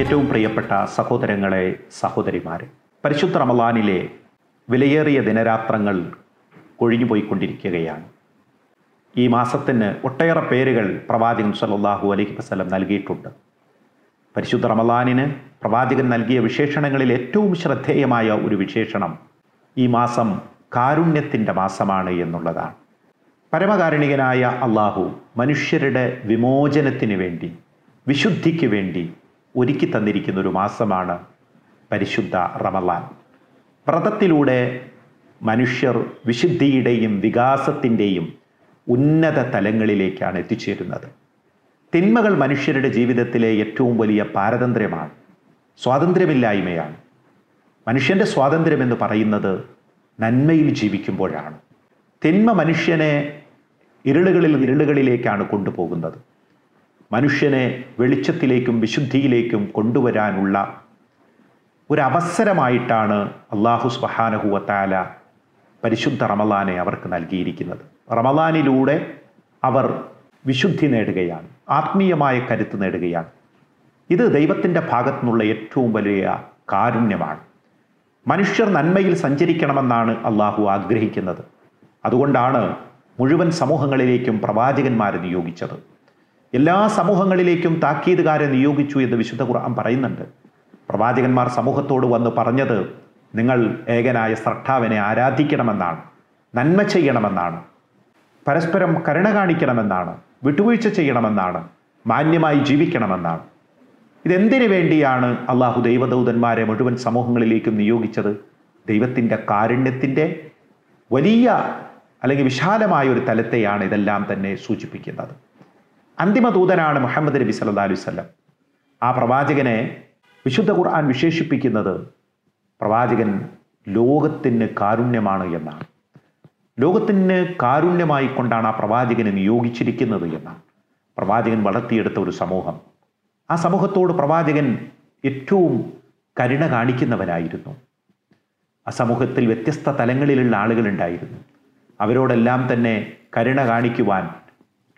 ഏറ്റവും പ്രിയപ്പെട്ട സഹോദരങ്ങളെ സഹോദരിമാരെ പരിശുദ്ധ റമലാനിലെ വിലയേറിയ ദിനരാത്രങ്ങൾ കൊഴിഞ്ഞുപോയിക്കൊണ്ടിരിക്കുകയാണ് ഈ മാസത്തിന് ഒട്ടേറെ പേരുകൾ പ്രവാചകൻ സല്ലല്ലാഹു അലൈഹി വസ്ലം നൽകിയിട്ടുണ്ട്. പരിശുദ്ധ റമലാനിന് പ്രവാചകൻ നൽകിയ വിശേഷണങ്ങളിൽ ഏറ്റവും ശ്രദ്ധേയമായ ഒരു വിശേഷണം ഈ മാസം കാരുണ്യത്തിന്റെ മാസമാണ് എന്നുള്ളതാണ്. പരമകാരുണികനായ അള്ളാഹു മനുഷ്യരുടെ വിമോചനത്തിന് വേണ്ടി വിശുദ്ധിക്ക് വേണ്ടി ഒരുക്കി തന്നിരിക്കുന്ന ഒരു മാസമാണ് പരിശുദ്ധ റമലാൻ വ്രതത്തിലൂടെ മനുഷ്യർ വിശുദ്ധിയുടെയും വികാസത്തിന്റെയും ഉന്നത തലങ്ങളിലേക്കാണ് എത്തിച്ചേരുന്നത്. തിന്മകൾ മനുഷ്യരുടെ ജീവിതത്തിലെ ഏറ്റവും വലിയ പാരതന്ത്ര്യമാണ് സ്വാതന്ത്ര്യമില്ലായ്മയാണ്. മനുഷ്യന്റെ സ്വാതന്ത്ര്യം എന്ന് പറയുന്നത് നന്മയിൽ ജീവിക്കുമ്പോഴാണ്. തിന്മ മനുഷ്യനെ ഇരുളുകളിൽ ഇരുളുകളിലേക്കാണ് കൊണ്ടുപോകുന്നത്. മനുഷ്യനെ വെളിച്ചത്തിലേക്കും വിശുദ്ധിയിലേക്കും കൊണ്ടുവരാനുള്ള ഒരവസരമായിട്ടാണ് അള്ളാഹു സുബഹാനഹുവത്താല പരിശുദ്ധ റമലാനെ അവർക്ക് നൽകിയിരിക്കുന്നത്. റമലാനിലൂടെ അവർ വിശുദ്ധി നേടുകയാണ് ആത്മീയമായ കരുത്ത് നേടുകയാണ്. ഇത് ദൈവത്തിന്റെ ഭാഗത്തു നിന്നുള്ള ഏറ്റവും വലിയ കാരുണ്യമാണ്. മനുഷ്യർ നന്മയിൽ സഞ്ചരിക്കണമെന്നാണ് അള്ളാഹു ആഗ്രഹിക്കുന്നത്. അതുകൊണ്ടാണ് മുഴുവൻ സമൂഹങ്ങളിലേക്കും പ്രവാചകന്മാരെ നിയോഗിച്ചത്. എല്ലാ സമൂഹങ്ങളിലേക്കും താക്കീതുകാരെ നിയോഗിച്ചു എന്ന് വിശുദ്ധ ഖുർആൻ പറയുന്നുണ്ട്. പ്രവാചകന്മാർ സമൂഹത്തോട് വന്ന് പറഞ്ഞത് നിങ്ങൾ ഏകനായ സ്രഷ്ടാവിനെ ആരാധിക്കണമെന്നാണ് നന്മ ചെയ്യണമെന്നാണ് പരസ്പരം കരുണ കാണിക്കണമെന്നാണ് വിട്ടുവീഴ്ച ചെയ്യണമെന്നാണ് മാന്യമായി ജീവിക്കണമെന്നാണ്. ഇതെന്തിനു വേണ്ടിയാണ് അള്ളാഹു ദൈവദൂതന്മാരെ മുഴുവൻ സമൂഹങ്ങളിലേക്കും നിയോഗിച്ചത്? ദൈവത്തിന്റെ കാരുണ്യത്തിന്റെ വലിയ അല്ലെങ്കിൽ വിശാലമായ ഒരു തലത്തെയാണ് ഇതെല്ലാം തന്നെ സൂചിപ്പിക്കുന്നത്. അന്തിമ ദൂതനാണ് മുഹമ്മദ് നബി സല്ലാ അലൈഹി വല്ലം ആ പ്രവാചകനെ വിശുദ്ധ ഖുർആൻ വിശേഷിപ്പിക്കുന്നത് പ്രവാചകൻ ലോകത്തിന് കാരുണ്യമാണ് എന്നാണ്. ലോകത്തിന് കാരുണ്യമായി കൊണ്ടാണ് ആ പ്രവാചകനെ നിയോഗിച്ചിരിക്കുന്നത് എന്നാണ്. പ്രവാചകൻ വളർത്തിയെടുത്ത ഒരു സമൂഹം. ആ സമൂഹത്തോട് പ്രവാചകൻ ഏറ്റവും കരുണ കാണിക്കുന്നവനായിരുന്നു. ആ സമൂഹത്തിൽ വ്യത്യസ്ത തലങ്ങളിലുള്ള ആളുകളുണ്ടായിരുന്നു അവരോടെല്ലാം തന്നെ കരുണ കാണിക്കുവാൻ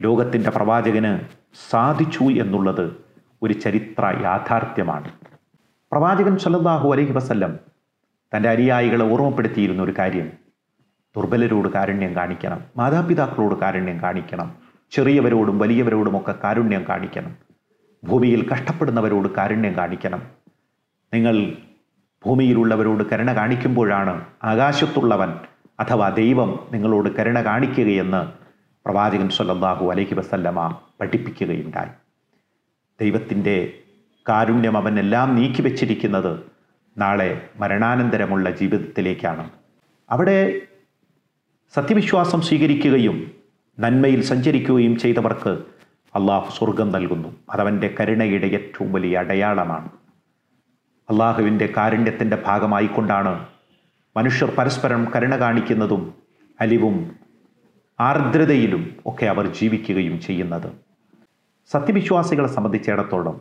ലോകത്തിന്റെ പ്രവാചകന് സാധിച്ചു എന്നുള്ളത് ഒരു ചരിത്ര യാഥാർത്ഥ്യമാണ്. പ്രവാചകൻ സല്ലല്ലാഹു അലൈഹി വസല്ലം തന്റെ അനുയായികളെ ഓർമ്മപ്പെടുത്തിയിരുന്ന ഒരു കാര്യം. ദുർബലരോട് കാരുണ്യം കാണിക്കണം മാതാപിതാക്കളോട് കാരുണ്യം കാണിക്കണം ചെറിയവരോടും വലിയവരോടുമൊക്കെ കാരുണ്യം കാണിക്കണം ഭൂമിയിൽ കഷ്ടപ്പെടുന്നവരോട് കാരുണ്യം കാണിക്കണം. നിങ്ങൾ ഭൂമിയിലുള്ളവരോട് കരുണ കാണിക്കുമ്പോഴാണ് ആകാശത്തുള്ളവൻ അഥവാ ദൈവം നിങ്ങളോട് കരുണ കാണിക്കുകയെന്ന് പ്രവാചകൻ സല്ലല്ലാഹു അലൈഹി വസല്ലമ പഠിപ്പിക്കുകയുണ്ടായി. ദൈവത്തിന്റെ കാരുണ്യം അവനെല്ലാം എല്ലാം നീക്കി വച്ചിരിക്കുന്നത് നാളെ മരണാനന്തരമുള്ള ജീവിതത്തിലേക്കാണ്. അവിടെ സത്യവിശ്വാസം സ്വീകരിക്കുകയും നന്മയിൽ സഞ്ചരിക്കുകയും ചെയ്തവർക്ക് അള്ളാഹു സ്വർഗം നൽകുന്നു. അതവന്റെ കരുണയുടെ ഏറ്റവും വലിയ അടയാളമാണ്. അള്ളാഹുവിന്റെ കാരുണ്യത്തിന്റെ ഭാഗമായിക്കൊണ്ടാണ് മനുഷ്യർ പരസ്പരം കരുണ കാണിക്കുന്നതും അലിവും ആർദ്രതയിലും ഒക്കെ അവർ ജീവിക്കുകയും ചെയ്യുന്നത്. സത്യവിശ്വാസികളെ സംബന്ധിച്ചിടത്തോളം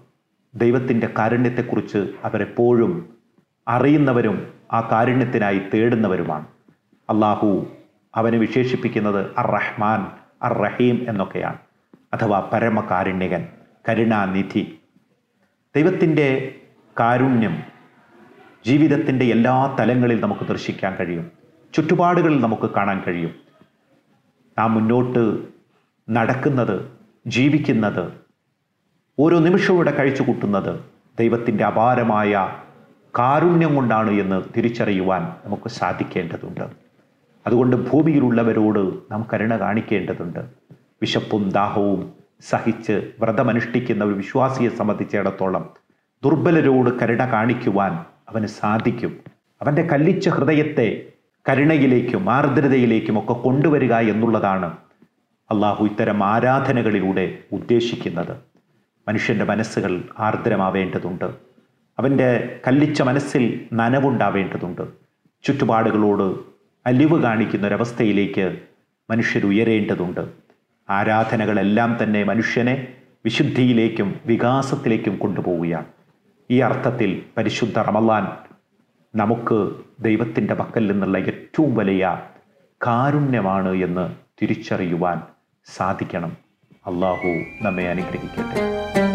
ദൈവത്തിന്റെ കാരുണ്യത്തെക്കുറിച്ച് അവരെപ്പോഴും അറിയുന്നവരും ആ കാരുണ്യത്തിനായി തേടുന്നവരുമാണ്. അള്ളാഹു അവനെ വിശേഷിപ്പിക്കുന്നത് അർ റഹ്മാൻ അർ റഹീം എന്നൊക്കെയാണ്. അഥവാ പരമകാരുണ്യകൻ കരുണാനിധി. ദൈവത്തിന്റെ കാരുണ്യം ജീവിതത്തിന്റെ എല്ലാ തലങ്ങളിൽ നമുക്ക് ദർശിക്കാൻ കഴിയും. ചുറ്റുപാടുകളിൽ നമുക്ക് കാണാൻ കഴിയും. നാം മുന്നോട്ട് നടക്കുന്നത് ജീവിക്കുന്നത് ഓരോ നിമിഷവും ഇവിടെ കഴിച്ചു കൂട്ടുന്നത് ദൈവത്തിന്റെ അപാരമായ കാരുണ്യം കൊണ്ടാണ് എന്ന് തിരിച്ചറിയുവാൻ നമുക്ക് സാധിക്കേണ്ടതുണ്ട്. അതുകൊണ്ട് ഭൂമിയിലുള്ളവരോട് നാം കരുണ കാണിക്കേണ്ടതുണ്ട്. വിശപ്പും ദാഹവും സഹിച്ച് വ്രതമനുഷ്ഠിക്കുന്ന ഒരു വിശ്വാസിയെ സംബന്ധിച്ചിടത്തോളം ദുർബലരോട് കരുണ കാണിക്കുവാൻ അവന് സാധിക്കും. അവന്റെ കല്ലിച്ച ഹൃദയത്തെ കരുണയിലേക്കും ആർദ്രതയിലേക്കും ഒക്കെ കൊണ്ടുവരിക എന്നുള്ളതാണ് അള്ളാഹു ഇത്തരം ആരാധനകളിലൂടെ ഉദ്ദേശിക്കുന്നത്. മനുഷ്യന്റെ മനസ്സുകൾ ആർദ്രമാവേണ്ടതുണ്ട്. അവന്റെ കല്ലിച്ച മനസ്സിൽ നനവുണ്ടാവേണ്ടതുണ്ട്. ചുറ്റുപാടുകളോട് അലിവ് കാണിക്കുന്ന ഒരവസ്ഥയിലേക്ക് മനുഷ്യരുയരേണ്ടതുണ്ട്. ആരാധനകളെല്ലാം തന്നെ മനുഷ്യനെ വിശുദ്ധിയിലേക്കും വികാസത്തിലേക്കും കൊണ്ടുപോവുകയാണ്. ഈ അർത്ഥത്തിൽ പരിശുദ്ധ റമലാൻ നമുക്ക് ദൈവത്തിന്റെ പക്കൽ നിന്നുള്ള ഏറ്റവും വലിയ കാരുണ്യമാണ് എന്ന് തിരിച്ചറിയുവാൻ സാധിക്കണം. അള്ളാഹു നമ്മെ അനുഗ്രഹിക്കട്ടെ.